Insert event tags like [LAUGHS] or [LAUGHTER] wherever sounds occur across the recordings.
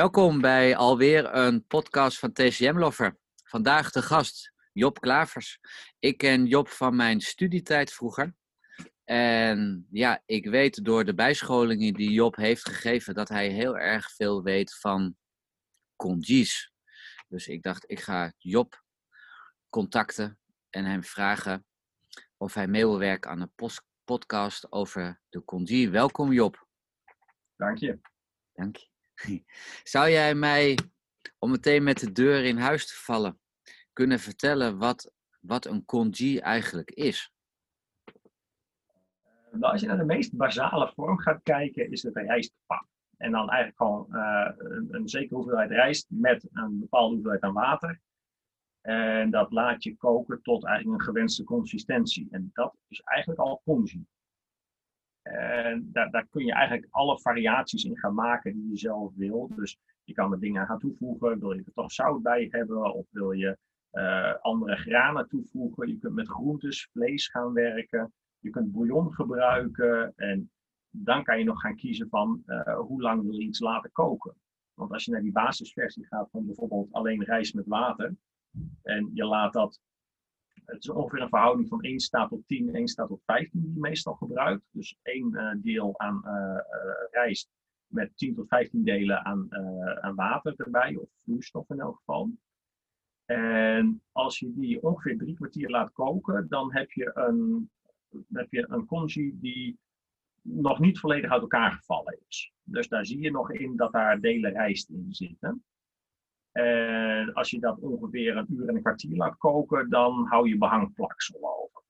Welkom bij alweer een podcast van TCM Lover. Vandaag de gast Job Klavers. Ik ken Job van mijn studietijd vroeger. En ja, ik weet door de bijscholingen die Job heeft gegeven dat hij heel erg veel weet van congees. Dus ik dacht, ik ga Job contacten en hem vragen of hij mee wil werken aan een podcast over de congee. Welkom Job. Dank je. Dank je. [LAUGHS] Zou jij mij, om meteen met de deur in huis te vallen, kunnen vertellen wat, wat een congee eigenlijk is? Nou, als je naar de meest basale vorm gaat kijken, is het een. En dan eigenlijk gewoon uh, een, een zekere hoeveelheid rijst met een bepaalde hoeveelheid aan water. En dat laat je koken tot eigenlijk een gewenste consistentie. En dat is eigenlijk al congee. En daar, daar, kun je eigenlijk alle variaties in gaan maken die je zelf wil. Dus je kan er dingen gaan toevoegen. Wil je er toch zout bij hebben? Of wil je uh, andere granen toevoegen? Je kunt met groentes, vlees gaan werken. Je kunt bouillon gebruiken. En dan kan je nog gaan kiezen van uh, hoe lang wil je iets laten koken. Want als je naar die basisversie gaat van bijvoorbeeld alleen rijst met water. En je laat dat het is ongeveer een verhouding van 1 staat tot 10, 1 staat tot 15 die je meestal gebruikt. Dus één uh, deel aan uh, rijst met 10 tot 15 delen aan, aan water erbij, of vloeistof in elk geval. En als je die ongeveer drie kwartier laat koken, dan heb je een, heb je een congee die nog niet volledig uit elkaar gevallen is. Dus daar zie je nog in dat daar delen rijst in zitten. En als je dat ongeveer een uur en een kwartier laat koken, dan hou je behangplaksel over.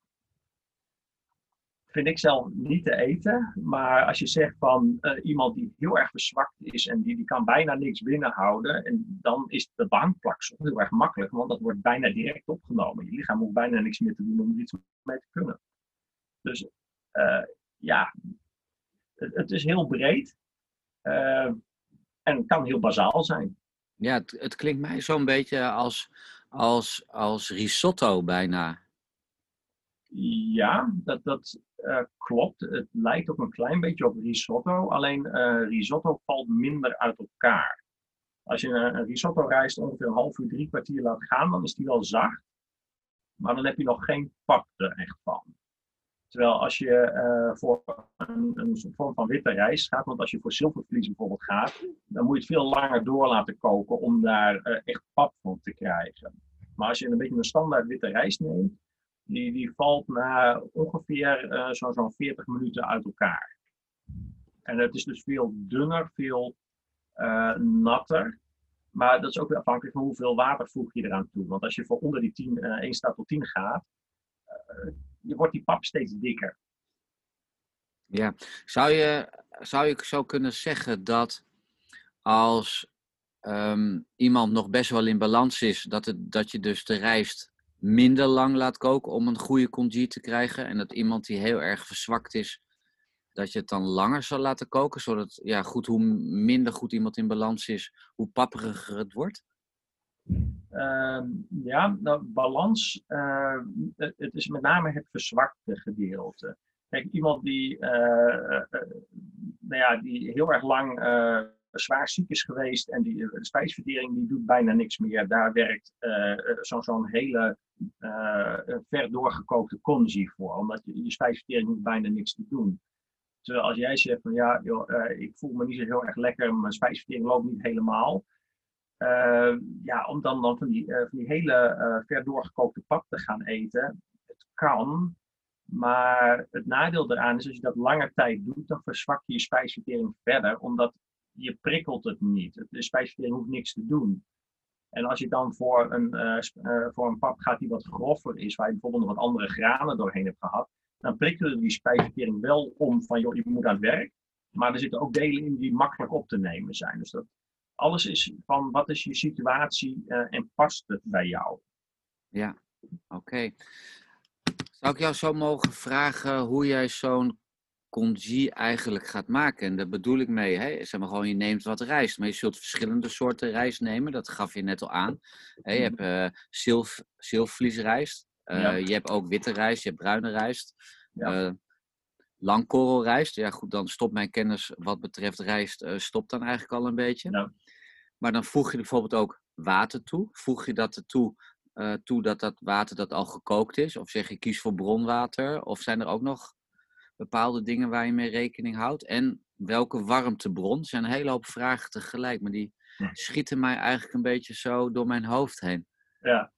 Vind ik zelf niet te eten, maar als je zegt van uh, iemand die heel erg verzwakt is en die, die kan bijna niks binnenhouden, en dan is de behangplaksel heel erg makkelijk, want dat wordt bijna direct opgenomen. Je lichaam hoeft bijna niks meer te doen om er iets mee te kunnen. Dus uh, ja, het, het, is heel breed uh, en kan heel bazaal zijn. Ja, het, klinkt mij zo'n beetje als, als, als risotto bijna. Ja, dat, dat uh, klopt. Het lijkt ook een klein beetje op risotto, alleen uh, risotto valt minder uit elkaar. Als je een, een risotto rijst ongeveer een half uur, drie kwartier laat gaan, dan is die wel zacht. Maar dan heb je nog geen pak er echt van. Terwijl als je uh, voor een, een, vorm van witte rijst gaat, want als je voor zilvervlies bijvoorbeeld gaat, dan moet je het veel langer door laten koken om daar uh, echt pap van te krijgen. Maar als je een beetje een standaard witte rijst neemt, die, die valt na ongeveer uh, zo'n zo 40 minuten uit elkaar. En het is dus veel dunner, veel natter. Maar dat is ook weer afhankelijk van hoeveel water voeg je eraan toe. Want als je voor onder die 10, 1 staat tot 10 gaat, je wordt die pap steeds dikker. Ja, zou je, zou je zo kunnen zeggen dat als um, iemand nog best wel in balans is, dat, het, dat je dus de rijst minder lang laat koken om een goede congee te krijgen. En dat iemand die heel erg verzwakt is, dat je het dan langer zal laten koken, zodat ja, goed, hoe minder goed iemand in balans is, hoe papperiger het wordt? Uh, ja, nou, balans, uh, het, is met name het verzwakte gedeelte. Kijk, iemand die, uh, nou ja, die heel erg lang zwaar ziek is geweest en die, de spijsvertering die doet bijna niks meer. Daar werkt zo'n zo hele ver doorgekookte congee voor, omdat je, je spijsvertering hoeft bijna niks te doen. Terwijl als jij zegt van ja, joh, ik voel me niet zo heel erg lekker, mijn spijsvertering loopt niet helemaal ja, om dan, dan van, die, uh, van die hele uh, ver doorgekookte pap te gaan eten. Het kan, maar het nadeel eraan is als je dat lange tijd doet, dan verzwak je je spijsvertering verder, omdat je prikkelt het niet. De spijsvertering hoeft niks te doen. En als je dan voor een, voor een pap gaat die wat grover is, waar je bijvoorbeeld nog wat andere granen doorheen hebt gehad, dan prikkelen die spijsvertering wel om van, joh, je moet aan het werk. Maar er zitten ook delen in die makkelijk op te nemen zijn. Dus dat, alles is van wat is je situatie uh, en past het bij jou? Ja, oké. Okay. Zou ik jou zo mogen vragen hoe jij zo'n congee eigenlijk gaat maken? En daar bedoel ik mee, hè? zeg maar gewoon, je neemt wat rijst, maar je zult verschillende soorten rijst nemen, dat gaf je net al aan. Je hebt uh, zilf, zilfvliesrijst, uh, ja. je hebt ook witte rijst, je hebt bruine rijst. Ja langkorrelrijst. Ja, goed, dan stopt mijn kennis wat betreft rijst, uh, stopt dan eigenlijk al een beetje. Ja. Maar dan voeg je er bijvoorbeeld ook water toe. Voeg je dat er toe, eh, toe dat dat water dat al gekookt is? Of zeg je kies voor bronwater? Of zijn er ook nog bepaalde dingen waar je mee rekening houdt? En welke warmtebron? Er zijn een hele hoop vragen tegelijk, maar die schieten mij eigenlijk een beetje zo door mijn hoofd heen. Ja,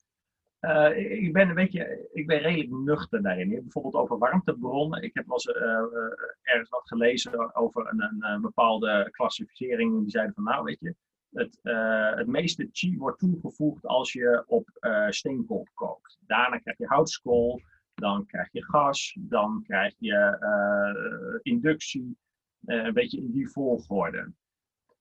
uh, ik, ben een beetje, ik ben redelijk nuchter daarin. Bijvoorbeeld over warmtebronnen. Ik heb wel eens uh, ergens wat gelezen over een, een, bepaalde klassificering. Die zeiden van, nou weet je, het, het meeste chi wordt toegevoegd als je op steenkool kookt. Daarna krijg je houtskool, dan krijg je gas, dan krijg je inductie. een beetje in die volgorde.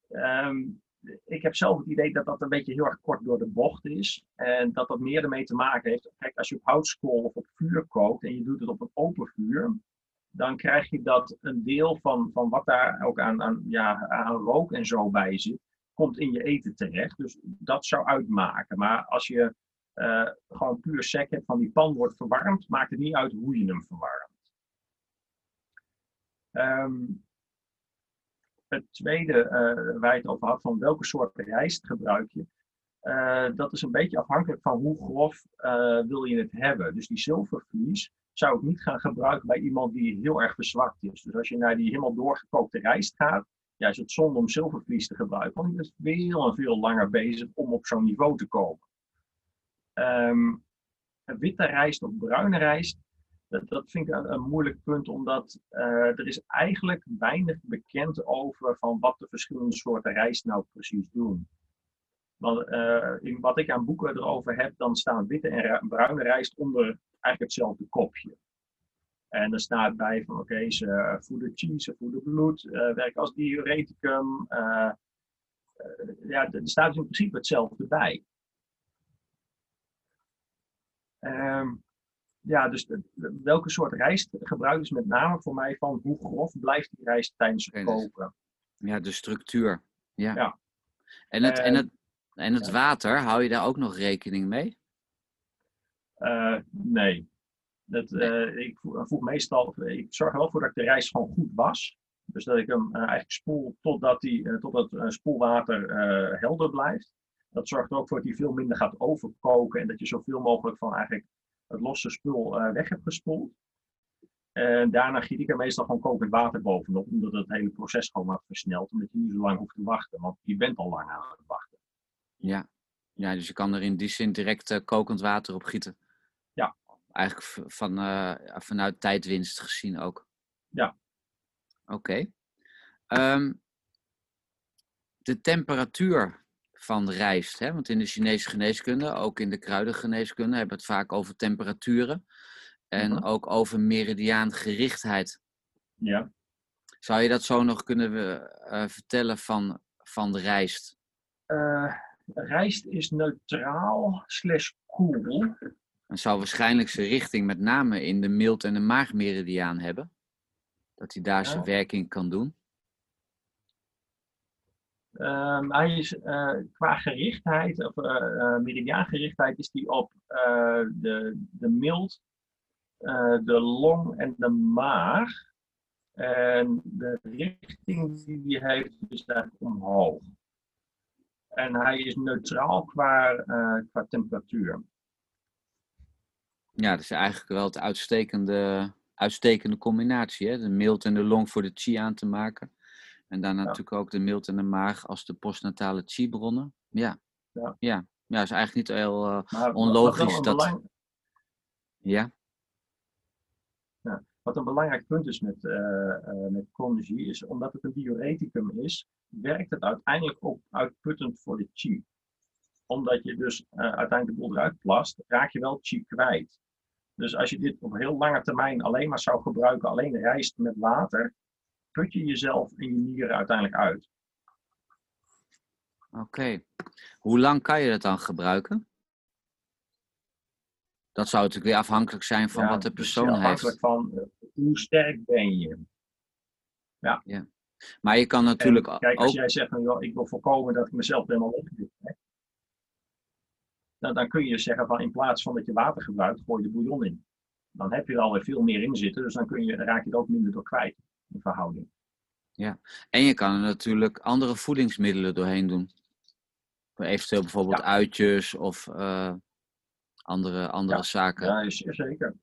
Um, ik heb zelf het idee dat dat een beetje heel erg kort door de bocht is. En dat dat meer ermee te maken heeft. Kijk, als je op houtskool of op vuur kookt en je doet het op een open vuur, dan krijg je dat een deel van, van wat daar ook aan, aan, ja, aan rook en zo bij zit, komt in je eten terecht. Dus dat zou uitmaken. Maar als je uh, gewoon puur sec hebt van die pan wordt verwarmd, maakt het niet uit hoe je hem verwarmt. Um, het tweede uh, waar je het over had, van welke soort rijst gebruik je. Uh, dat is een beetje afhankelijk van hoe grof uh, wil je het hebben. Dus die zilvervlies zou ik niet gaan gebruiken bij iemand die heel erg verzwakt is. Dus als je naar die helemaal doorgekookte rijst gaat, ja, is het zonde om zilvervlies te gebruiken. Want je bent veel en veel langer bezig om op zo'n niveau te komen. Um, witte rijst of bruine rijst, dat, dat vind ik een, moeilijk punt, omdat uh, er is eigenlijk weinig bekend over van wat de verschillende soorten rijst nou precies doen. Want uh, in wat ik aan boeken erover heb, dan staan witte en bruine rijst onder eigenlijk hetzelfde kopje. En er staat bij van oké, ze voeden cheese, ze voeden bloed, uh, werken als diureticum. ja, er staat dus in principe hetzelfde bij. Um, ja, dus welke soort rijst gebruiken ze met name voor mij van hoe grof blijft die rijst tijdens het koken? Ja, de structuur. Ja. ja. En, het, en, het, en het water, hou je daar ook nog rekening mee? Uh, nee. Dat, uh, ik voeg meestal, ik zorg er wel voor dat ik de rijst gewoon goed was. Dus dat ik hem eigenlijk spoel totdat, die, totdat het spoelwater helder blijft. Dat zorgt er ook voor dat hij veel minder gaat overkoken en dat je zoveel mogelijk van eigenlijk het losse spul uh, weg heb gespoeld. En daarna giet ik er meestal gewoon kokend water bovenop, omdat het hele proces gewoon wat versnelt, omdat je niet zo lang hoeft te wachten, want je bent al lang aan het wachten. Ja, ja dus je kan er in die zin direct uh, kokend water op gieten. Ja. Eigenlijk van, uh, vanuit tijdwinst gezien ook. Ja. Oké. Okay. Um, de temperatuur van rijst. Hè? Want in de Chinese geneeskunde, ook in de kruidengeneeskunde, hebben we het vaak over temperaturen. En mhm. ook over meridiaangerichtheid. Ja. Zou je dat zo nog kunnen uh, vertellen van, van de rijst? Uh, rijst is neutraal slash koel. En zou waarschijnlijk zijn richting met name in de mild- en de maagmeridiaan hebben. Dat hij daar zijn werking kan doen. Um, hij is uh, qua gerichtheid, of uh, meridiaangerichtheid, is die op de, de mild, de long en de maag. En de richting die hij heeft is eigenlijk omhoog. En hij is neutraal qua, qua temperatuur. Ja, dat is eigenlijk wel het uitstekende, uitstekende combinatie. Hè? De mild en de long voor de chi aan te maken. En daarna natuurlijk ook de mild en de maag als de postnatale chi-bronnen. Ja. Ja. ja. Ja, is eigenlijk niet heel uh, onlogisch dat. Ja. ja. Wat een belangrijk punt is met, uh, uh, met Conji is omdat het een diureticum is, werkt het uiteindelijk ook uitputtend voor de chi. Omdat je dus uiteindelijk de boel eruit plast, raak je wel chi kwijt. Dus als je dit op heel lange termijn alleen maar zou gebruiken, alleen rijst met water, put je jezelf en je nieren uiteindelijk uit. Oké. Hoe lang kan je dat dan gebruiken? Dat zou natuurlijk weer afhankelijk zijn van wat de persoon heeft. Afhankelijk van uh, hoe sterk ben je. Ja. ja. Maar je kan natuurlijk en, kijk, als jij zegt, van, joh, ik wil voorkomen dat ik mezelf helemaal opgedoe. Dan, dan kun je zeggen van in plaats van dat je water gebruikt, gooi je de bouillon in. Dan heb je er alweer veel meer in zitten, dus dan, kun je, raak je er ook minder door kwijt verhouding. Ja, en je kan er natuurlijk andere voedingsmiddelen doorheen doen. Eventueel bijvoorbeeld uitjes of uh, andere, andere ja. zaken. Ja, zeker.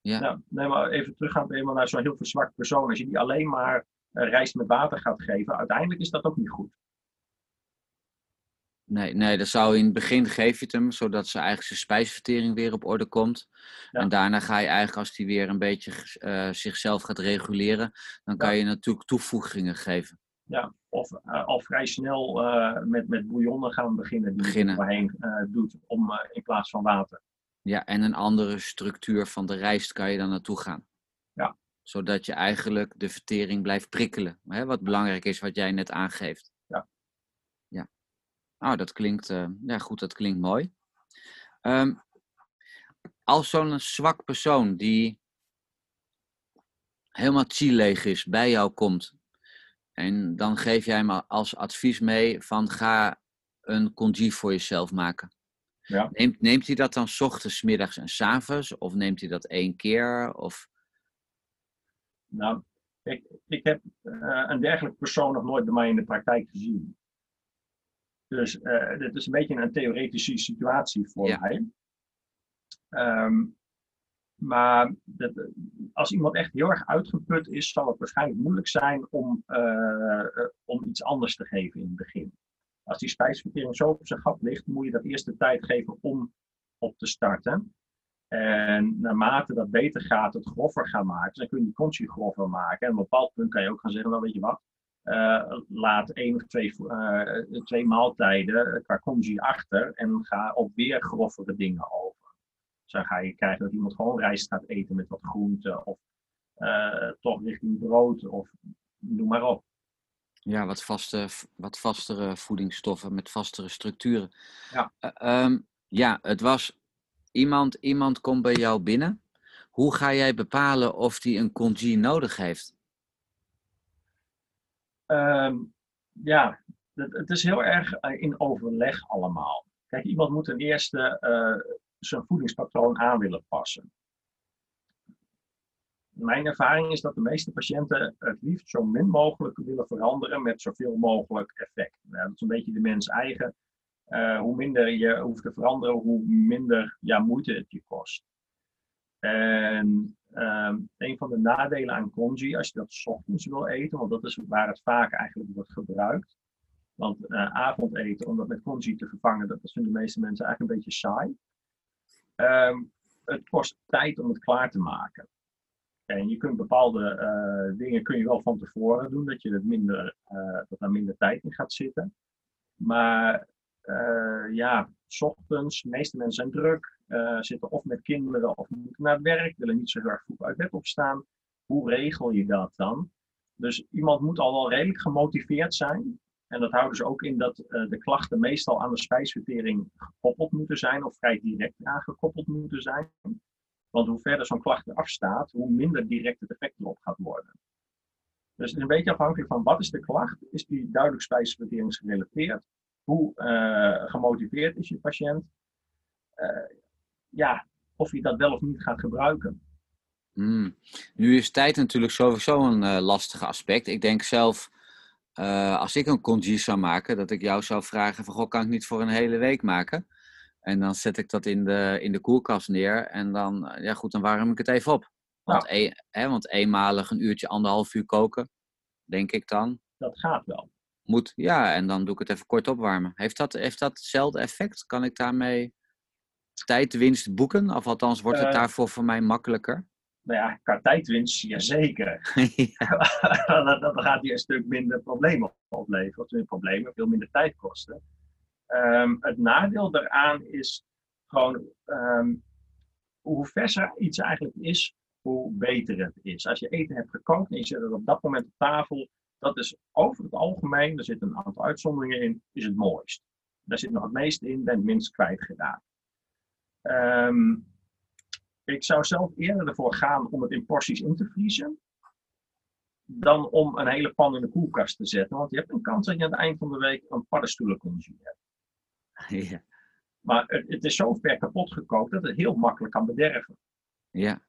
Ja. Nou, nee, maar even teruggaan eenmaal naar zo'n heel verzwakt persoon. Als je die alleen maar uh, rijst met water gaat geven, uiteindelijk is dat ook niet goed. Nee, nee, dat zou in het begin geef je het hem, zodat ze eigenlijk zijn spijsvertering weer op orde komt. Ja. En daarna ga je eigenlijk, als die weer een beetje uh, zichzelf gaat reguleren, dan kan ja. je natuurlijk toevoegingen geven. Ja, of uh, al vrij snel uh, met, met bouillon gaan beginnen die beginnen. je doet, om, in plaats van water. Ja, en een andere structuur van de rijst kan je dan naartoe gaan. Ja. Zodat je eigenlijk de vertering blijft prikkelen. Hè, wat belangrijk is, wat jij net aangeeft. Nou, dat klinkt, uh, ja goed, dat klinkt mooi. Um, als zo'n zwak persoon die helemaal leeg is, bij jou komt. En dan geef jij hem als advies mee van ga een congee voor jezelf maken. Ja. Neemt, neemt hij dat dan s ochtends, middags en s avonds? Of neemt hij dat één keer? Of... Nou, ik, ik heb uh, een dergelijke persoon nog nooit bij mij in de praktijk gezien. Dus uh, dit is een beetje een theoretische situatie voor ja. mij. Um, maar dat, als iemand echt heel erg uitgeput is, zal het waarschijnlijk moeilijk zijn om, uh, om iets anders te geven in het begin. Als die spijsvertering zo op zijn gat ligt, moet je dat eerst de tijd geven om op te starten. En naarmate dat beter gaat, het grover gaan maken. Dus dan kun je die conchi grover maken. En op een bepaald punt kan je ook gaan zeggen, nou weet je wat, laat één of twee, uh, twee maaltijden qua conchi achter en ga op weer grovere dingen over. Dus dan ga je krijgen dat iemand gewoon rijst gaat eten met wat groenten of toch richting brood of noem maar op. Ja, wat, vaste, wat vastere voedingsstoffen met vastere structuren. Ja, uh, um, ja het was iemand, iemand komt bij jou binnen. Hoe ga jij bepalen of die een congee nodig heeft? Um, ja, het, het, is heel erg in overleg allemaal. Kijk, iemand moet ten eerste uh, zijn voedingspatroon aan willen passen. Mijn ervaring is dat de meeste patiënten het liefst zo min mogelijk willen veranderen met zoveel mogelijk effect. Ja, dat is een beetje de mens eigen. Uh, hoe minder je hoeft te veranderen, hoe minder ja, moeite het je kost. En um, een van de nadelen aan congee, als je dat ochtends wil eten, want dat is waar het vaak eigenlijk wordt gebruikt. Want uh, avondeten, om dat met congee te vervangen, dat vinden de meeste mensen eigenlijk een beetje saai. Um, het kost tijd om het klaar te maken. En je kunt bepaalde uh, dingen kun je wel van tevoren doen, dat je minder, uh, dat er minder tijd in gaat zitten. Maar ja, s ochtends, de meeste mensen zijn druk, zitten of met kinderen of moeten naar werk, willen niet zo erg vroeg uit bed opstaan. Hoe regel je dat dan? Dus iemand moet al wel redelijk gemotiveerd zijn. En dat houdt dus ook in dat uh, de klachten meestal aan de spijsvertering gekoppeld moeten zijn of vrij direct aangekoppeld moeten zijn. Want hoe verder zo'n klacht eraf staat, hoe minder direct het effect erop gaat worden. Dus het is een beetje afhankelijk van wat is de klacht? Is die duidelijk spijsverteringsgerelateerd? Hoe uh, gemotiveerd is je patiënt? Ja, of je dat wel of niet gaat gebruiken. Hmm. Nu is tijd natuurlijk sowieso een uh, lastig aspect. Ik denk zelf, uh, als ik een congee zou maken, dat ik jou zou vragen van, goh, kan ik niet voor een hele week maken? En dan zet ik dat in de, in de koelkast neer en dan, ja goed, dan warm ik het even op. Want, een, hè, want eenmalig een uurtje, anderhalf uur koken, denk ik dan. Dat gaat wel. Moet, ja, en dan doe ik het even kort opwarmen. Heeft dat, heeft dat hetzelfde effect? Kan ik daarmee tijdwinst boeken? Of althans, wordt het Eh. daarvoor voor mij makkelijker? Nou ja, qua tijdwinst, jazeker. [LAUGHS] [LAUGHS] ja. dan gaat hij een stuk minder problemen opleveren. Of minder problemen, veel minder tijd kosten. Um, het nadeel daaraan is gewoon um, hoe verser iets eigenlijk is, hoe beter het is. Als je eten hebt gekookt en je zet het op dat moment op tafel, dat is over het algemeen, er zitten een aantal uitzonderingen in, is het mooist. Daar zit nog het meeste in, ben het minst kwijtgeraakt. Um, ik zou zelf eerder ervoor gaan om het in porties in te vriezen, dan om een hele pan in de koelkast te zetten. Want je hebt een kans dat je aan het eind van de week een paddenstoelencongee hebt. [LAUGHS] ja. Maar het, het, is zo ver kapot gekookt dat het heel makkelijk kan bederven. Ja.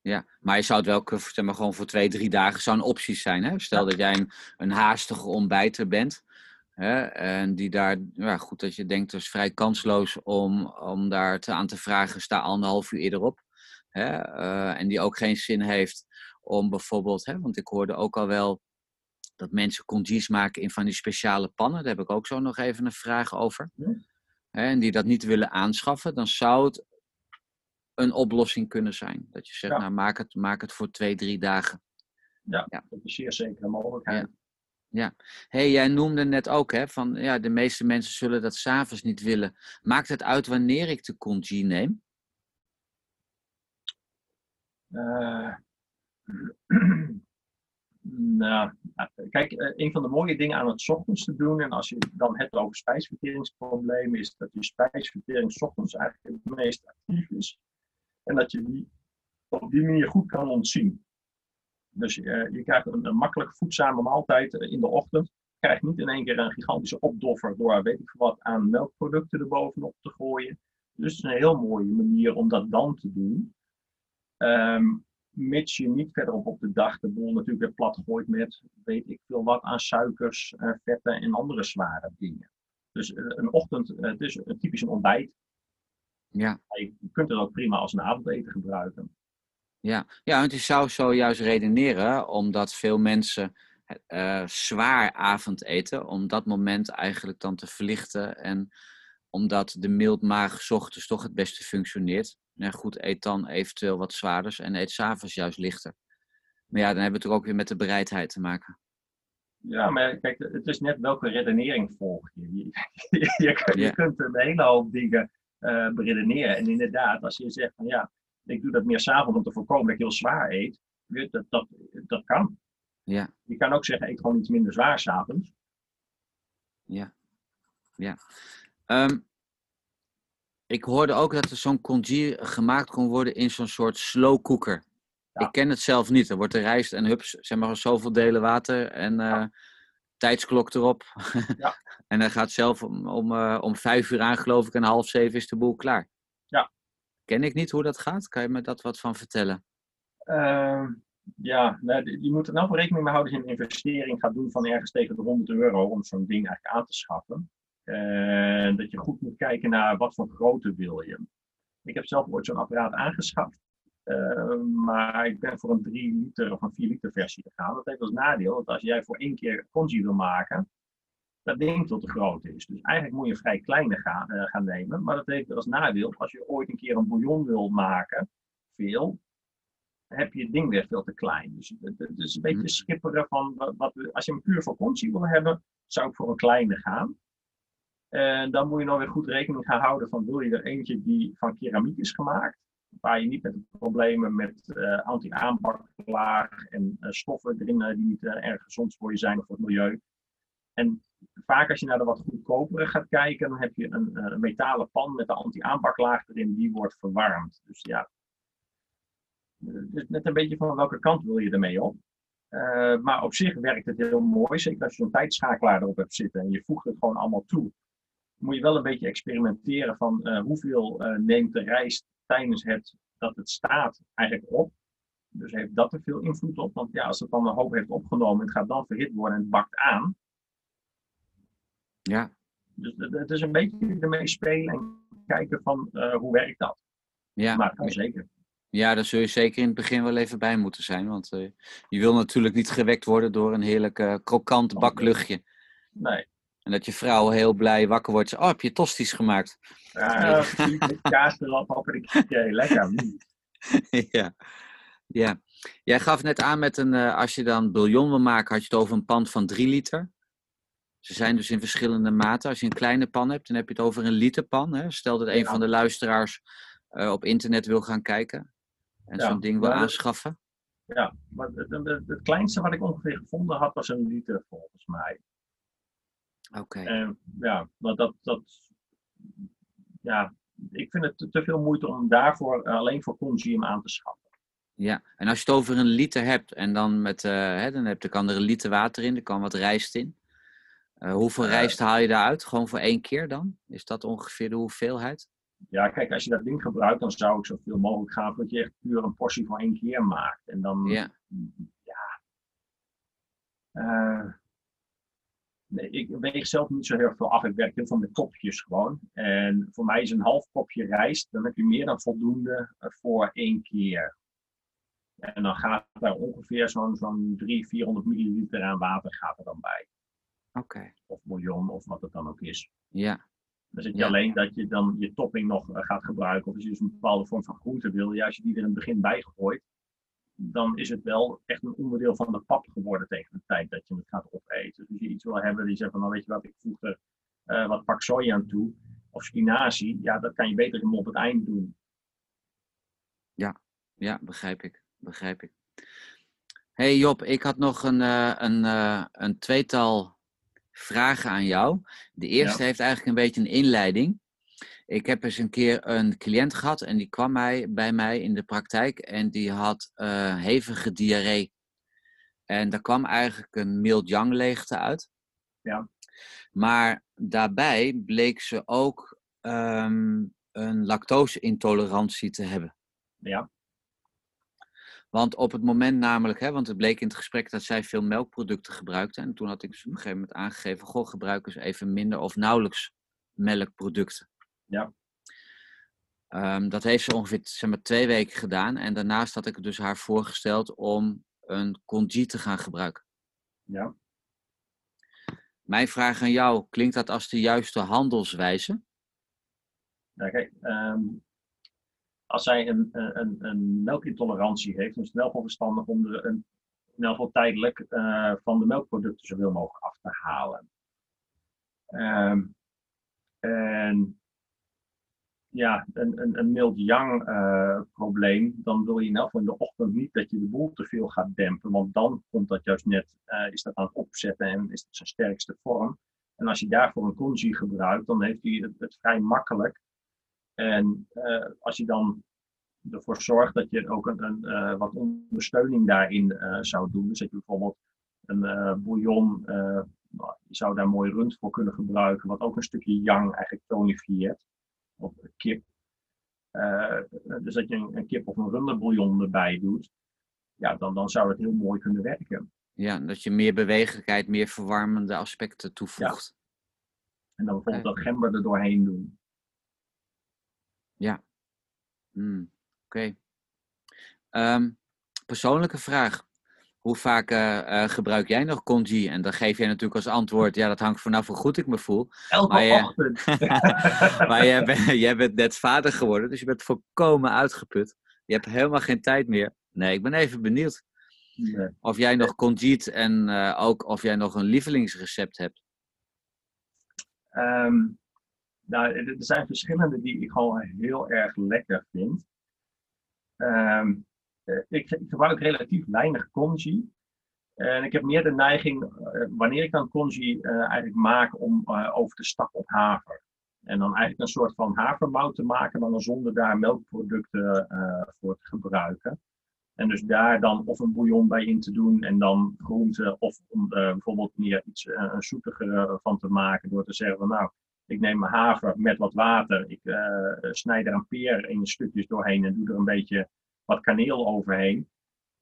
Ja, maar je zou het wel zeg maar, gewoon voor twee, drie dagen zou een optie zijn. Hè? Stel dat jij een, een haastige ontbijter bent. Hè? En die daar, ja, goed dat je denkt, het is vrij kansloos om, om daar te, aan te vragen, sta anderhalf uur eerder op. Hè? Eh, en die ook geen zin heeft om bijvoorbeeld, hè, want ik hoorde ook al wel dat mensen congés maken in van die speciale pannen. Daar heb ik ook zo nog even een vraag over. Hè? En die dat niet willen aanschaffen, dan zou het een oplossing kunnen zijn. Dat je zegt, Ja. nou maak het, maak het voor twee, drie dagen. Ja, Ja. dat is zeer zeker een mogelijkheid. Hey, jij noemde net ook, hè, van ja, de meeste mensen zullen dat s'avonds niet willen. Maakt het uit wanneer ik de congé neem? Eh, [CLEARS THROAT] nou, kijk, eh, een van de mooie dingen aan het ochtends te doen, en als je dan hebt over spijsverteringsproblemen, is dat je spijsvertering ochtends eigenlijk het meest actief is. En dat je die op die manier goed kan ontzien. Dus eh, je krijgt een, een makkelijk voedzame maaltijd eh, in de ochtend. Je krijgt niet in één keer een gigantische opdoffer door weet ik veel wat aan melkproducten erbovenop te gooien. Dus het is een heel mooie manier om dat dan te doen. Ehm, mits je niet verderop op de dag de boel natuurlijk weer plat gooit met weet ik veel wat aan suikers, eh, vetten en andere zware dingen. Dus een ochtend, het is een typisch een ontbijt. Ja, Maar je kunt het ook prima als een avondeten gebruiken. Ja. ja, want je zou zo juist redeneren, omdat veel mensen eh, zwaar avondeten, om dat moment eigenlijk dan te verlichten en omdat de mildmaag 's ochtends toch het beste functioneert. Goed, eet dan eventueel wat zwaarders en eet s'avonds juist lichter. Maar ja, dan hebben we het er ook weer met de bereidheid te maken. Ja, maar kijk, het is net welke redenering volg je. Je, [LAUGHS] je, kunt een hele hoop dingen eh beredeneren. En inderdaad, als je zegt van ja, ik doe dat meer s'avonds om te voorkomen dat ik heel zwaar eet, dat, dat, dat kan. Ja. Je kan ook zeggen, eet gewoon iets minder zwaar s'avonds. Ja. ja. Ehm, ik hoorde ook dat er zo'n congee gemaakt kon worden in zo'n soort slow cooker. Ja. Ik ken het zelf niet. Er wordt de rijst en hups, zeg maar zoveel delen water en eh, tijdsklok erop. Ja. [LAUGHS] en dan gaat zelf om, om, eh, om vijf uur aan, geloof ik, en half zeven is de boel klaar. Ken ik niet hoe dat gaat? Kan je me dat wat van vertellen? Ehm, ja, je moet er nou rekening mee houden als je een investering gaat doen van ergens tegen de 100 euro om zo'n ding eigenlijk aan te schaffen. En dat je goed moet kijken naar wat voor grootte wil je. Ik heb zelf ooit zo'n apparaat aangeschaft. Eh, maar ik ben voor een 3 liter of een 4 liter versie gegaan. Dat heeft als nadeel dat als jij voor één keer congee wil maken, dat ding tot te groot is. Dus eigenlijk moet je een vrij kleine gaan, eh, gaan nemen. Maar dat heeft als nadeel, als je ooit een keer een bouillon wil maken, veel, heb je het ding weer veel te klein. Dus het, is een beetje Mhm. schipperen van, wat, als je hem puur voor wil hebben, zou ik voor een kleine gaan. En dan moet je nou weer goed rekening gaan houden van, wil je er eentje die van keramiek is gemaakt, waar je niet met de problemen met eh, anti-aanbaklaag en eh, stoffen erin die niet erg gezond voor je zijn of voor het milieu. En vaak als je naar de wat goedkopere gaat kijken, dan heb je een, eh, een metalen pan met de anti-aanbaklaag erin, die wordt verwarmd. Dus ja, het is net een beetje van welke kant wil je ermee op. Eh, maar op zich werkt het heel mooi, zeker als je zo'n tijdschakelaar erop hebt zitten en je voegt het gewoon allemaal toe. Moet je wel een beetje experimenteren van eh, hoeveel eh, neemt de rijst tijdens het dat het staat eigenlijk op. Dus heeft dat er veel invloed op? Want ja, als het dan een hoop heeft opgenomen, het gaat dan verhit worden en het bakt aan. Ja, Dus het- is een beetje ermee spelen en kijken van eh, hoe werkt dat. ja. Maar kan zeker. Ja, daar zul je zeker in het begin wel even bij moeten zijn. Want eh, je wil natuurlijk niet gewekt worden door een heerlijk eh, krokant bakluchtje. Nee. En dat je vrouw heel blij wakker wordt. Oh, heb je tosties gemaakt? Ja, kaas erop, hopelijk. Okay, lekker. Mm. [LAUGHS] ja. ja. Jij gaf net aan met een, als je dan bouillon wil maken, had je het over een pan van 3 liter. Ze zijn dus in verschillende maten. Als je een kleine pan hebt, dan heb je het over een literpan. Hè? Stel dat een Ja. van de luisteraars eh, op internet wil gaan kijken. En Ja, zo'n ding wil dat- aanschaffen. Ja, maar het, het, kleinste wat ik ongeveer gevonden had, was een liter volgens mij. Oké. En ja, maar dat, dat, ja, ik vind het te, veel moeite om daarvoor eh, alleen voor consume aan te schaffen. Ja, en als je het over een liter hebt en dan met, eh, hè, dan heb je, kan er een liter water in, er kan wat rijst in. Eh, hoeveel Eh. rijst haal je daaruit? Gewoon voor één keer dan? Is dat ongeveer de hoeveelheid? Ja, kijk, als je dat ding gebruikt, dan zou ik zoveel mogelijk gaan dat je echt puur een portie voor één keer maakt. En dan, Ja, ja. Eh, Nee, ik weeg zelf niet zo heel veel af. Ik werk heel veel met kopjes gewoon. En voor mij is een half kopje rijst, dan heb je meer dan voldoende voor één keer. En dan gaat er ongeveer zo'n zo'n 300, 400 milliliter aan water gaat er dan bij. Oké. Of bouillon, of wat het dan ook is. Ja. Dan zit je Ja. alleen dat je dan je topping nog eh, gaat gebruiken. Of als je dus een bepaalde vorm van groente wil, ja, als je die er in het begin bijgooit, dan is het wel echt een onderdeel van de pap geworden tegen de tijd dat je het gaat opeten. Dus als je iets wil hebben die zegt van, nou weet je wat, ik voeg er eh, wat pak soja aan toe, of spinazie, ja, dat kan je beter helemaal op het eind doen. Ja, begrijp ik. Begrijp ik. hey Job, ik had nog een, eh, een, een tweetal vragen aan jou. De eerste heeft eigenlijk een beetje een inleiding. Ik heb eens een keer een cliënt gehad en die kwam mij, bij mij in de praktijk en die had eh, hevige diarree. En daar kwam eigenlijk een mild yang leegte uit. Ja. Maar daarbij bleek ze ook ehm, een lactose-intolerantie te hebben. Ja, Want op het moment namelijk, hè, want het bleek in het gesprek dat zij veel melkproducten gebruikte. En toen had ik dus op een gegeven moment aangegeven, goh, gebruik eens even minder of nauwelijks melkproducten. Ja. Ehm, dat heeft ze ongeveer zeg maar, twee weken gedaan. En daarnaast had ik dus haar voorgesteld om een congee te gaan gebruiken. ja. Mijn vraag aan jou, klinkt dat als de juiste handelswijze? Nou, kijk, ehm, als zij een, een, een melkintolerantie heeft, dan is het wel verstandig om er een, in tijdelijk eh, van de melkproducten zoveel mogelijk af te halen. Ehm, en ja, een, een, een mild yang eh, probleem, dan wil je in elk in de ochtend niet dat je de boel te veel gaat dempen, want dan komt dat juist net, eh, is dat aan het opzetten en is het zijn sterkste vorm. En als je daarvoor een congee gebruikt, dan heeft hij het, het vrij makkelijk. En eh, als je dan ervoor zorgt dat je ook een, een, eh, wat ondersteuning daarin eh, zou doen, dus dat je bijvoorbeeld een bouillon, nou, je zou daar mooi rund voor kunnen gebruiken, wat ook een stukje yang eigenlijk tonifieert, of kip. Dus dat je een, een kip of een runderbouillon erbij doet, ja, dan, dan zou het heel mooi kunnen werken. Ja, dat je meer bewegelijkheid, meer verwarmende aspecten toevoegt. En dan bijvoorbeeld dat gember er doorheen doen. Hmm, Oké. Ehm, persoonlijke vraag. Hoe vaak eh, eh, gebruik jij nog congee? En dan geef jij natuurlijk als antwoord, ja, dat hangt vanaf hoe goed ik me voel. Elke Maar je- ochtend. [LAUGHS] Maar jij, bent- jij bent net vader geworden, dus je bent volkomen uitgeput. Je hebt helemaal geen tijd meer. Nee, ik ben even benieuwd Nee. of jij nog congeet en eh, ook of jij nog een lievelingsrecept hebt. Ehm, nou, er zijn verschillende die ik gewoon heel erg lekker vind. Ehm, eh, ik, ik gebruik relatief weinig congee. En ik heb meer de neiging, eh, wanneer ik dan congee eh, eigenlijk maak, om over te stappen op haver. En dan eigenlijk een soort van havermout te maken, maar dan zonder daar melkproducten voor te gebruiken. En dus daar dan of een bouillon bij in te doen en dan groenten of om bijvoorbeeld meer iets een zoetiger van te maken door te zeggen van nou, ik neem mijn haver met wat water, ik eh, snijd er een peer in stukjes doorheen en doe er een beetje wat kaneel overheen.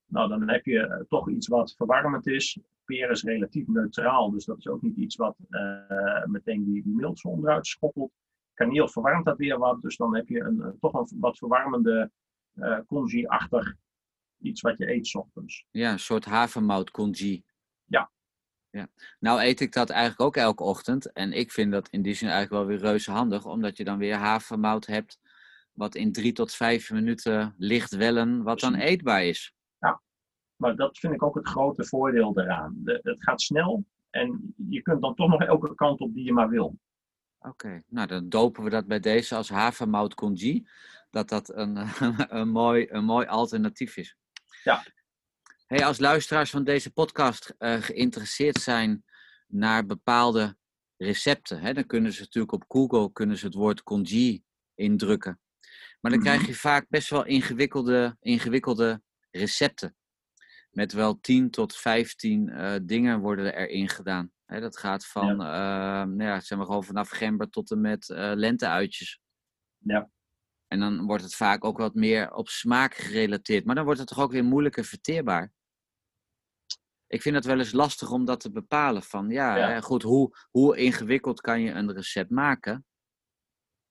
Nou, dan heb je eh, toch iets wat verwarmend is. Peer is relatief neutraal, dus dat is ook niet iets wat eh, meteen die, die onderuit schoppelt. Kaneel verwarmt dat weer wat, dus dan heb je een, toch een wat verwarmende eh congee-achtig iets wat je eet 's ochtends. Ja, een soort havermout congee. Ja. Ja. Nou eet ik dat eigenlijk ook elke ochtend. En ik vind dat in die zin eigenlijk wel weer reuze handig. Omdat je dan weer havermout hebt. Wat in drie tot vijf minuten licht wellen. Wat dan eetbaar is. Maar dat vind ik ook het grote voordeel eraan. De, het gaat snel en je kunt dan toch nog elke kant op die je maar wil. Oké, nou dan dopen we dat bij deze als havermout congee. Dat dat een, [LAUGHS] een, mooi, een mooi alternatief is. Ja. Hey, als luisteraars van deze podcast eh, geïnteresseerd zijn naar bepaalde recepten, hè, dan kunnen ze natuurlijk op Google kunnen ze het woord congee indrukken. Maar dan Mhm. krijg je vaak best wel ingewikkelde, ingewikkelde recepten. Met wel 10 tot 15 eh, dingen worden erin gedaan. Hè, dat gaat van, eh, nou ja, zeg maar gewoon vanaf gember tot en met lenteuitjes. Ja. En dan wordt het vaak ook wat meer op smaak gerelateerd. Maar dan wordt het toch ook weer moeilijker verteerbaar. Ik vind het wel eens lastig om dat te bepalen. Van ja, goed, hoe, hoe ingewikkeld kan je een recept maken?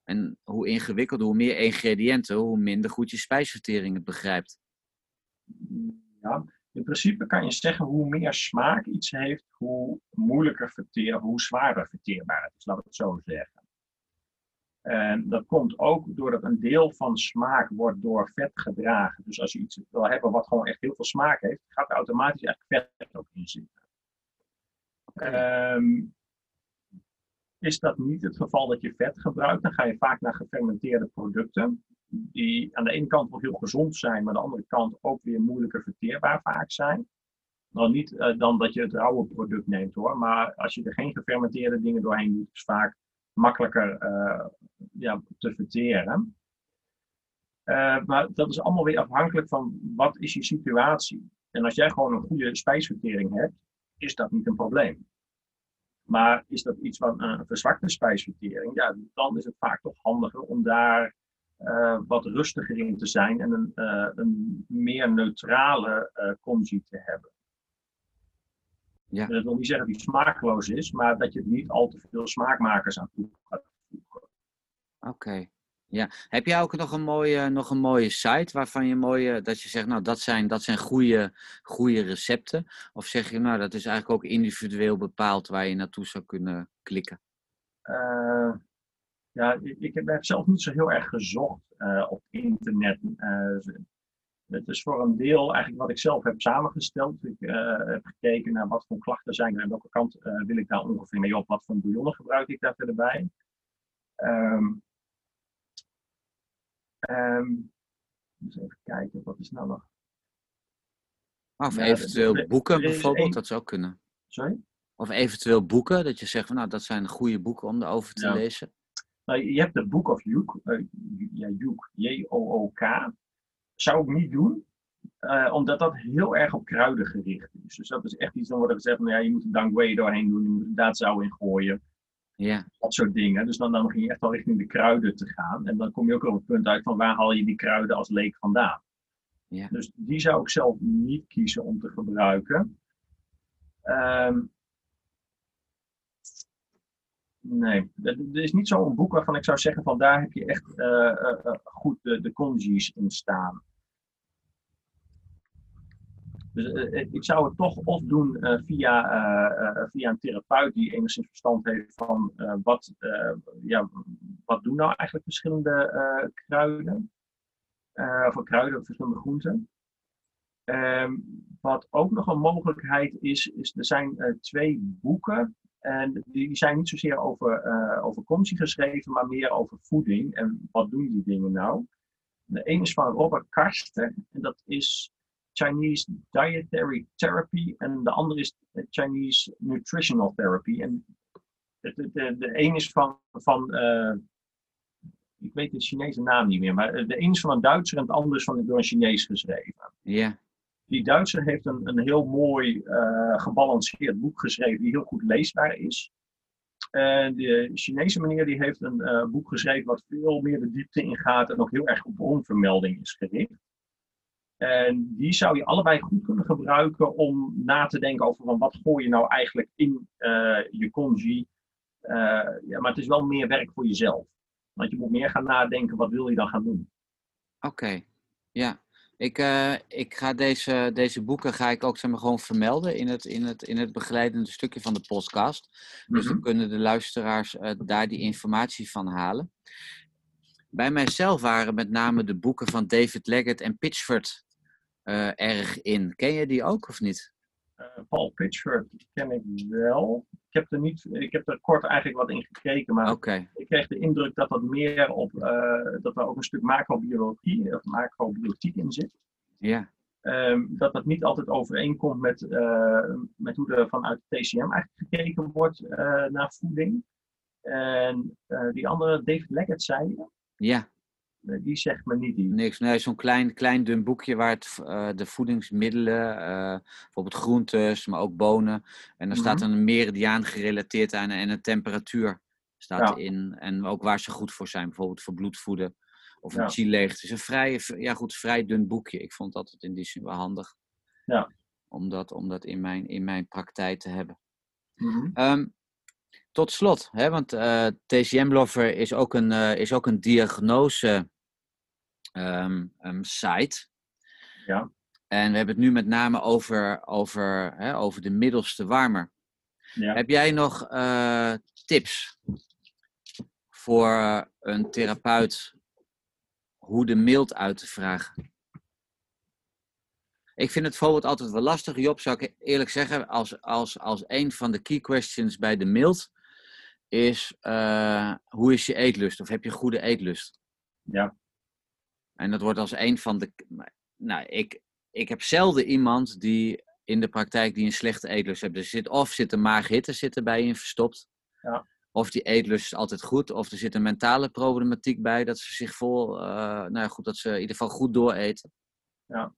En hoe ingewikkelder, hoe meer ingrediënten, hoe minder goed je spijsvertering het begrijpt. Ja, in principe kan je zeggen hoe meer smaak iets heeft, hoe moeilijker verteer, hoe zwaarder verteerbaar het is, laat ik het zo zeggen. En dat komt ook doordat een deel van smaak wordt door vet gedragen. Dus als je iets wil hebben wat gewoon echt heel veel smaak heeft, gaat er automatisch eigenlijk vet ook in zitten. Ehm, is dat niet het geval dat je vet gebruikt, dan ga je vaak naar gefermenteerde producten. Die aan de ene kant wel heel gezond zijn, maar aan de andere kant ook weer moeilijker verteerbaar vaak zijn. Nou, niet eh, dan dat je het rauwe product neemt hoor, maar als je er geen gefermenteerde dingen doorheen doet, is vaak makkelijker eh, ja, te verteren. Eh, maar dat is allemaal weer afhankelijk van wat is je situatie. En als jij gewoon een goede spijsvertering hebt, is dat niet een probleem. Maar is dat iets van een verzwakte spijsvertering, ja, dan is het vaak toch handiger om daar eh, wat rustiger in te zijn en een, een meer neutrale congie te hebben. Ja. Dat wil niet zeggen dat die smaakloos is, maar dat je er niet al te veel smaakmakers aan toe gaat voegen. Oké. Ja. Heb jij ook nog een mooie, nog een mooie site waarvan je mooie, dat je zegt, nou, dat zijn, dat zijn goede, goede recepten? Of zeg je, nou, dat is eigenlijk ook individueel bepaald waar je naartoe zou kunnen klikken? Eh, ja, ik, ik heb, zelf niet zo heel erg gezocht eh, op internet. Eh, het is voor een deel eigenlijk wat ik zelf heb samengesteld. Ik eh, heb gekeken naar wat voor klachten zijn er en welke kant eh, wil ik daar ongeveer mee op. Wat voor bouillon gebruik ik daar verder bij. Ehm, ehm, dus even kijken, wat is nou nog? Of Ja, eventueel er- boeken er bijvoorbeeld, dat zou kunnen. Sorry? Of eventueel boeken, dat je zegt van nou, dat zijn goede boeken om erover te Ja. lezen. Nou, je hebt de Book of Joek, eh, ja, J-O-O-K. Zou ik niet doen, eh, omdat dat heel erg op kruiden gericht is. Dus dat is echt iets, dan wordt er gezegd, nou ja, je moet dangwei doorheen doen, je moet er daadzaal in gooien, Ja, dat soort dingen. Dus dan, dan begin je echt al richting de kruiden te gaan. En dan kom je ook op het punt uit van waar haal je die kruiden als leek vandaan. Ja. Dus die zou ik zelf niet kiezen om te gebruiken. Ehm, Nee, er is niet zo'n boek waarvan ik zou zeggen van daar heb je echt eh, eh, goed de, de congies in staan. Dus eh, eh, ik zou het toch of doen eh, via, via een therapeut die enigszins verstand heeft van wat, ja, wat doen nou eigenlijk verschillende kruiden. Of kruiden, verschillende groenten. Ehm, wat ook nog een mogelijkheid is, is er zijn twee boeken en die zijn niet zozeer over, over consie geschreven, maar meer over voeding. En wat doen die dingen nou? De ene is van Robert Karsten. En dat is Chinese Dietary Therapy. En de andere is Chinese Nutritional Therapy. En de, de, de, de een is van, van uh, ik weet de Chinese naam niet meer, maar de een is van een Duitser en het andere is van, door een Chinees geschreven. Ja. Yeah. Die Duitser heeft een, een heel mooi uh, gebalanceerd boek geschreven, die heel goed leesbaar is. En de Chinese meneer die heeft een uh, boek geschreven wat veel meer de diepte ingaat en ook heel erg op bronvermelding is gericht. En die zou je allebei goed kunnen gebruiken om na te denken over van wat gooi je nou eigenlijk in uh, je congee. ja, maar het is wel meer werk voor jezelf. Want je moet meer gaan nadenken, wat wil je dan gaan doen? Oké, okay. ja. Ik, uh, ik ga deze, deze boeken ga ik ook zeg maar, gewoon vermelden in het, in, het, in het begeleidende stukje van de podcast. Dus mm -hmm. dan kunnen de luisteraars daar die informatie van halen. Bij mijzelf waren met name de boeken van David Leggett en Pitchford uh, erg in. Ken je die ook of niet? Paul Pitchford ken ik wel. Ik heb, er niet, ik heb er kort eigenlijk wat in gekeken, maar okay. ik kreeg de indruk dat dat meer op, uh, dat er ook een stuk macrobiologie of macrobiotiek in zit. Ja. Um, dat dat niet altijd overeenkomt met, met hoe er vanuit de TCM eigenlijk gekeken wordt naar voeding. En die andere, David Leggett, zei je? Ja. Die zegt me niet iets. Niks, nee, zo'n klein, klein dun boekje waar het, uh, de voedingsmiddelen, uh, bijvoorbeeld groentes, maar ook bonen. En dan mm -hmm. staat een meridiaan gerelateerd aan en een temperatuur staat ja. in. En ook waar ze goed voor zijn, bijvoorbeeld voor bloedvoeden of een ja. Het is een vrij, ja goed, vrij dun boekje. Ik vond dat in die zin wel handig. Ja. om dat, om dat in, mijn, in mijn praktijk te hebben. Ehm, tot slot, hè, want eh TCM-Lover is, ook een, eh, is ook een diagnose ehm, ehm, site. Ja. En we hebben het nu met name over, over, hè, over de middelste warmer. Ja. Heb jij nog eh, tips voor een therapeut hoe de mild uit te vragen? Ik vind het bijvoorbeeld altijd wel lastig, Job, zou ik eerlijk zeggen, als, als, als een van de key questions bij de mild is, eh, hoe is je eetlust? Of heb je goede eetlust? Ja. En dat wordt als een van de. Nou, ik, ik heb zelden iemand die in de praktijk die een slechte eetlust heeft. Er zit, of zit een maaghitte zit erbij in verstopt. Ja. Of die eetlust is altijd goed. Of er zit een mentale problematiek bij. Dat ze zich vol. eh, nou ja, goed, dat ze in ieder geval goed dooreten. Ja.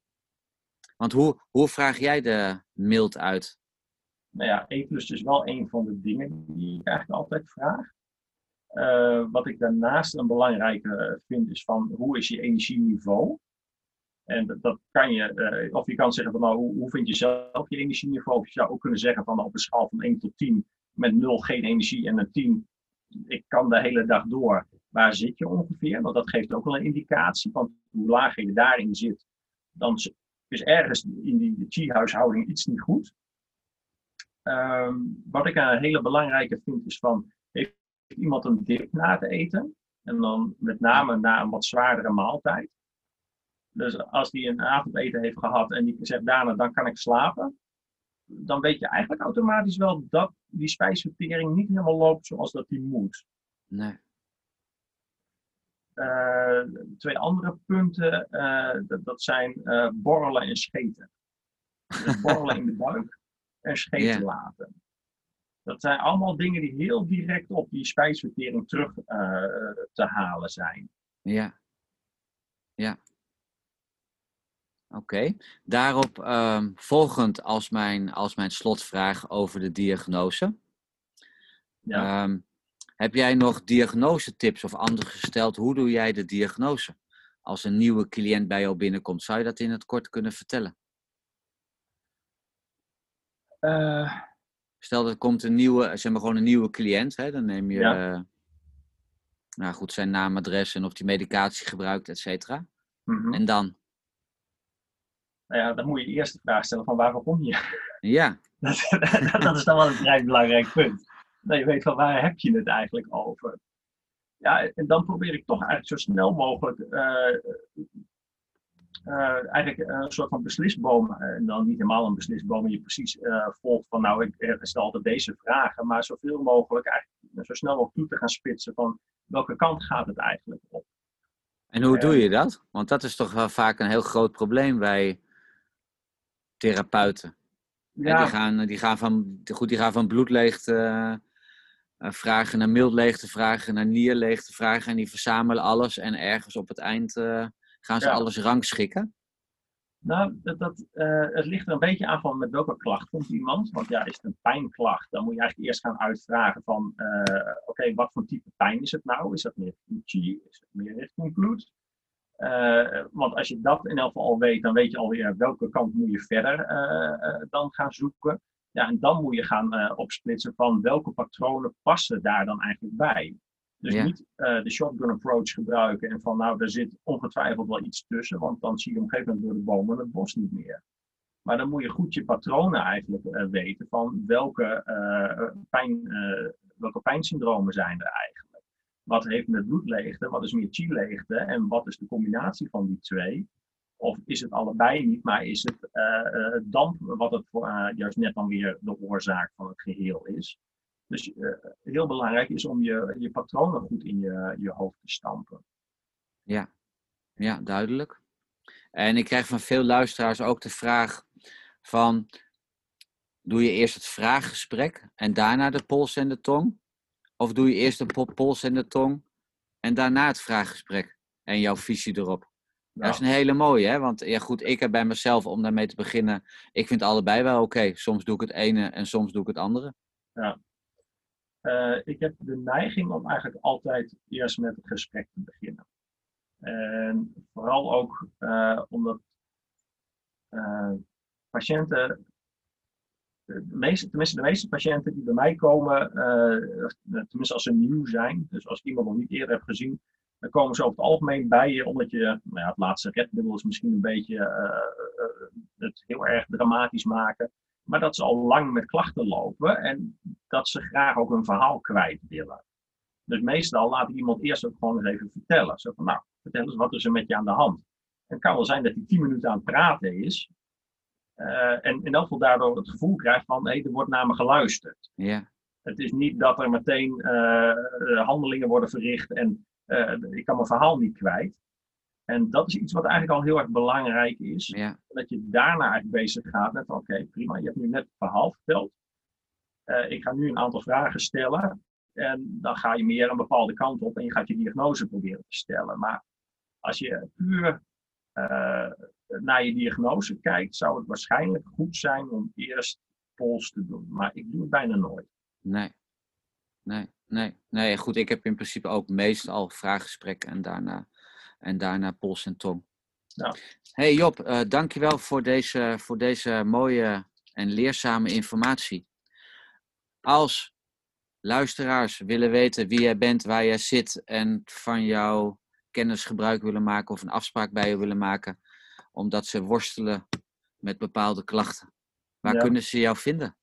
Want hoe, hoe vraag jij de mild uit? Nou ja, eetlust is wel een van de dingen die ik eigenlijk altijd vraag. Eh, wat ik daarnaast een belangrijke vind is van hoe is je energieniveau? En dat, kan je, eh, of je kan zeggen van nou, hoe, vind je zelf je energieniveau? Of je zou ook kunnen zeggen van op een schaal van 1 tot 10, met 0 geen energie en een 10, ik kan de hele dag door. Waar zit je ongeveer? Want dat geeft ook wel een indicatie. Want hoe lager je daarin zit, dan is ergens in die chi-huishouding iets niet goed. Ehm, wat ik een hele belangrijke vind is van, heeft iemand een dip na het eten? En dan met name na een wat zwaardere maaltijd. Dus als die een avondeten heeft gehad en die zegt daarna, dan kan ik slapen. Dan weet je eigenlijk automatisch wel dat die spijsvertering niet helemaal loopt zoals dat die moet. Nee. Uh, twee andere punten, uh, dat, dat, zijn uh, borrelen en scheten. Dus borrelen in de [LAUGHS] buik en scheten Ja. laten. Dat zijn allemaal dingen die heel direct op die spijsvertering terug te halen zijn. Ja. Ja. Oké. Daarop ehm, volgend als mijn, als mijn slotvraag over de diagnose. Ja. Ehm, heb jij nog diagnosetips of anders gesteld? Hoe doe jij de diagnose? Als een nieuwe cliënt bij jou binnenkomt, zou je dat in het kort kunnen vertellen? Eh, Stel er komt een nieuwe, zeg maar gewoon een nieuwe cliënt, hè, dan neem je, Ja. eh, nou goed, zijn naam, adres en of die medicatie gebruikt, et cetera. mhm. En dan? Nou ja, dan moet je eerst de vraag stellen van waarom kom je? Ja, [LAUGHS] Dat, dat, dat is dan wel een vrij belangrijk punt. Dat je weet van waar heb je het eigenlijk over. Ja, en dan probeer ik toch eigenlijk zo snel mogelijk eh, eigenlijk een soort van beslisboom, eh, en dan niet helemaal een beslisboom, die je precies eh, volgt van nou, ik eh, stel altijd deze vragen, maar zoveel mogelijk eigenlijk zo snel mogelijk toe te gaan spitsen van welke kant gaat het eigenlijk op. en hoe Ja. doe je dat? Want dat is toch wel vaak een heel groot probleem bij therapeuten. Hè, die, gaan, die, gaan van, goed, die gaan van bloedleegte eh, eh, vragen naar mildleegte vragen, naar nierleegte vragen. En die verzamelen alles en ergens op het eind eh, gaan ze Ja. alles rangschikken. Nou, dat, dat, eh, het ligt er een beetje aan van met welke klacht komt iemand. Want ja, is het een pijnklacht, dan moet je eigenlijk eerst gaan uitvragen van, eh, oké, wat voor type pijn is het nou? Is dat meer chi? Is het meer richting bloed? Eh, want als je dat in elk geval al weet, dan weet je alweer welke kant moet je verder dan gaan zoeken. Ja, en dan moet je gaan opsplitsen van welke patronen passen daar dan eigenlijk bij. Dus Ja. niet eh, de shotgun approach gebruiken en van nou, er zit ongetwijfeld wel iets tussen, want dan zie je op een gegeven moment door de bomen het bos niet meer. Maar dan moet je goed je patronen eigenlijk eh, weten van welke, eh, pijn, welke pijnsyndromen zijn er eigenlijk. Wat heeft met bloedleegte, wat is meer chi-leegte en wat is de combinatie van die twee? Of is het allebei niet, maar is het damp wat het juist net dan weer de oorzaak van het geheel is? Dus eh, heel belangrijk is om je, je patronen goed in je, je hoofd te stampen. Ja, duidelijk. En ik krijg van veel luisteraars ook de vraag van, doe je eerst het vraaggesprek en daarna de pols en de tong? Of doe je eerst de po- pols en de tong en daarna het vraaggesprek en jouw visie erop? Dat is een hele mooie, hè? Want ja, goed, ik heb bij mezelf, om daarmee te beginnen, ik vind allebei wel oké. Soms doe ik het ene en soms doe ik het andere. Eh, ik heb de neiging om eigenlijk altijd eerst met het gesprek te beginnen. En vooral ook eh, omdat eh, patiënten, de meeste, tenminste de meeste patiënten die bij mij komen, tenminste als ze nieuw zijn, dus als ik iemand nog niet eerder heb gezien, dan komen ze over het algemeen bij je, omdat je, nou ja, het laatste redmiddel is misschien een beetje het heel erg dramatisch maken, maar dat ze al lang met klachten lopen en dat ze graag ook een verhaal kwijt willen. Dus meestal laat ik iemand eerst ook gewoon eens even vertellen. Zo van, nou, vertel eens, wat is er met je aan de hand? En het kan wel zijn dat hij tien minuten aan het praten is. Uh, en in elk geval daardoor het gevoel krijgt van, hé, er wordt naar me geluisterd. Ja. Het is niet dat er meteen uh, handelingen worden verricht en uh, ik kan mijn verhaal niet kwijt. En dat is iets wat eigenlijk al heel erg belangrijk is. Ja. Dat je daarna eigenlijk bezig gaat met, oké, prima, je hebt nu net het verhaal verteld. ik ga nu een aantal vragen stellen. En dan ga je meer een bepaalde kant op en je gaat je diagnose proberen te stellen. Maar als je puur uh, naar je diagnose kijkt, zou het waarschijnlijk goed zijn om eerst pols te doen. Maar ik doe het bijna nooit. Nee. Nee, nee, nee. Goed, ik heb in principe ook meestal vraaggesprekken en daarna, en daarna pols en tong. Ja. Hey Job, uh, dankjewel voor deze, voor deze mooie en leerzame informatie. Als luisteraars willen weten wie jij bent, waar jij zit en van jouw kennis gebruik willen maken of een afspraak bij je willen maken, omdat ze worstelen met bepaalde klachten, waar Ja. kunnen ze jou vinden?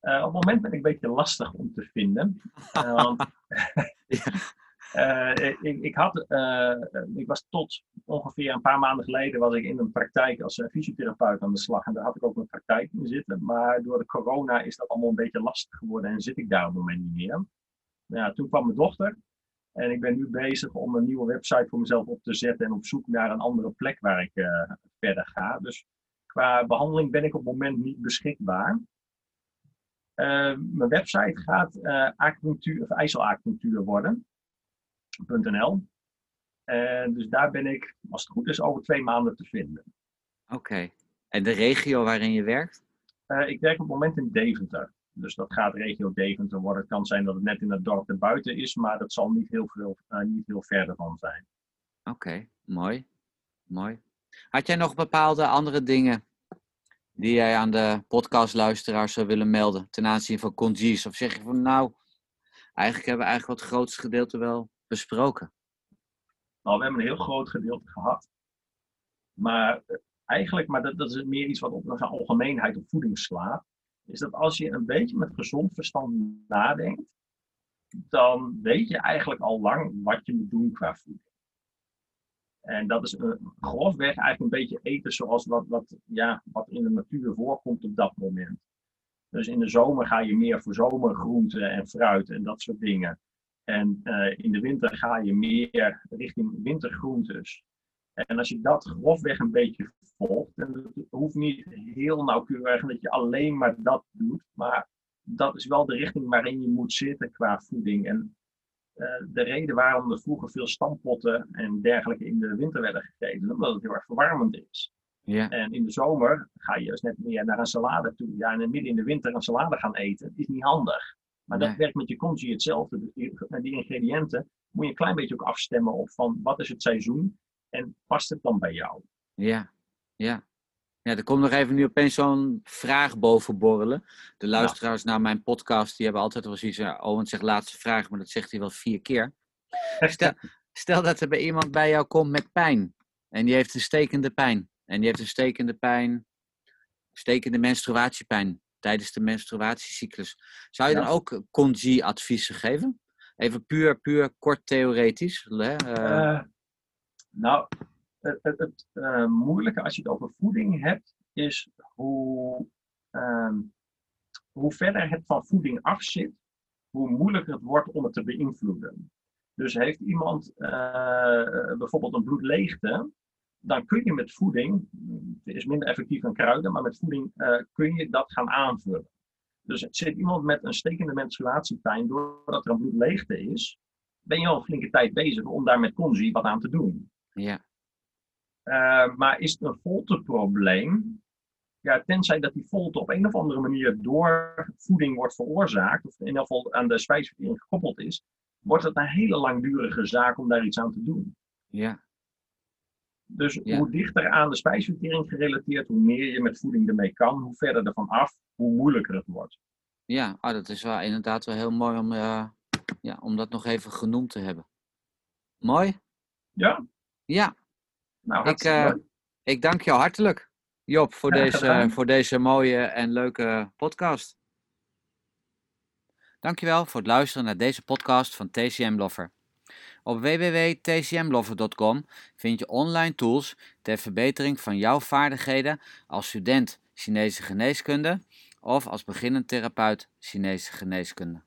Eh, op het moment ben ik een beetje lastig om te vinden. Eh, want [LAUGHS] [LAUGHS] eh, ik, ik, had, eh, ik was tot ongeveer een paar maanden geleden was ik in een praktijk als eh, fysiotherapeut aan de slag. En daar had ik ook een praktijk in zitten. Maar door de corona is dat allemaal een beetje lastig geworden en zit ik daar op het moment niet meer. Ja, toen kwam mijn dochter. En ik ben nu bezig om een nieuwe website voor mezelf op te zetten en op zoek naar een andere plek waar ik verder ga. Dus qua behandeling ben ik op het moment niet beschikbaar. Mijn website gaat eh acupunctuur of ijzelacupunctuur worden. .nl. En dus daar ben ik, als het goed is, over twee maanden te vinden. Oké. En de regio waarin je werkt? Ik werk op het moment in Deventer. Dus dat gaat regio Deventer worden. Het kan zijn dat het net in het dorp erbuiten is, maar dat zal niet heel, veel, eh, niet heel verder van zijn. Oké, mooi. Mooi. Had jij nog bepaalde andere dingen die jij aan de podcastluisteraars zou willen melden ten aanzien van Congees? Of zeg je van nou, eigenlijk hebben we eigenlijk wat grootste gedeelte wel besproken? Nou, we hebben een heel groot gedeelte gehad. Maar eh, eigenlijk, maar dat, dat is meer iets wat op de algemeenheid op voeding slaat. Is dat als je een beetje met gezond verstand nadenkt, dan weet je eigenlijk al lang wat je moet doen qua voeding. En dat is uh, grofweg eigenlijk een beetje eten zoals wat, wat, ja, wat in de natuur voorkomt op dat moment. Dus in de zomer ga je meer voor zomergroenten en fruit en dat soort dingen. En uh, in de winter ga je meer richting wintergroentes. En als je dat grofweg een beetje volgt, en het hoeft niet heel nauwkeurig dat je alleen maar dat doet, maar dat is wel de richting waarin je moet zitten qua voeding. En uh, de reden waarom er vroeger veel stampotten en dergelijke in de winter werden gegeten, omdat het heel erg verwarmend is. Ja. En in de zomer ga je dus net meer naar een salade toe. Ja, en midden in de winter een salade gaan eten is niet handig. Maar dat werkt met je congi hetzelfde. Dus die, die ingrediënten moet je een klein beetje ook afstemmen op van wat is het seizoen en past het dan bij jou? Ja, ja. Ja, er komt nog even nu opeens zo'n vraag boven borrelen. De luisteraars naar mijn podcast, die hebben altijd wel zoiets van, Owen zegt laatste vraag, maar dat zegt hij wel vier keer. [LAUGHS] Stel, stel dat er bij iemand bij jou komt met pijn. En die heeft een stekende pijn. En die heeft een stekende pijn, stekende menstruatiepijn tijdens de menstruatiecyclus. Zou je Ja. dan ook congi adviezen geven? Even puur, puur kort theoretisch. Hè? eh, Eh, nou, het, het, het eh, moeilijke als je het over voeding hebt, is hoe, ehm, hoe verder het van voeding af zit, hoe moeilijker het wordt om het te beïnvloeden. Dus heeft iemand eh, bijvoorbeeld een bloedleegte, dan kun je met voeding, het is minder effectief dan kruiden, maar met voeding eh, kun je dat gaan aanvullen. Dus zit iemand met een stekende menstruatiepijn doordat er een bloedleegte is, ben je al een flinke tijd bezig om daar met conzi wat aan te doen. ja, Uh, maar is het een volteprobleem? Ja, tenzij dat die volte op een of andere manier door voeding wordt veroorzaakt, of in ieder geval aan de spijsvertering gekoppeld is, wordt het een hele langdurige zaak om daar iets aan te doen. ja. Dus Ja. hoe dichter aan de spijsvertering gerelateerd, hoe meer je met voeding ermee kan, hoe verder ervan af, hoe moeilijker het wordt. Ja, oh, dat is wel inderdaad wel heel mooi om, eh, ja, om dat nog even genoemd te hebben. Mooi? Ja, Ja, nou Ik, leuk. ik dank jou hartelijk, Job, voor deze, gedaan. voor deze mooie en leuke podcast. Dankjewel voor het luisteren naar deze podcast van TCM Lover. Op www.tcmlover.com vind je online tools ter verbetering van jouw vaardigheden als student Chinese geneeskunde of als beginnend therapeut Chinese geneeskunde.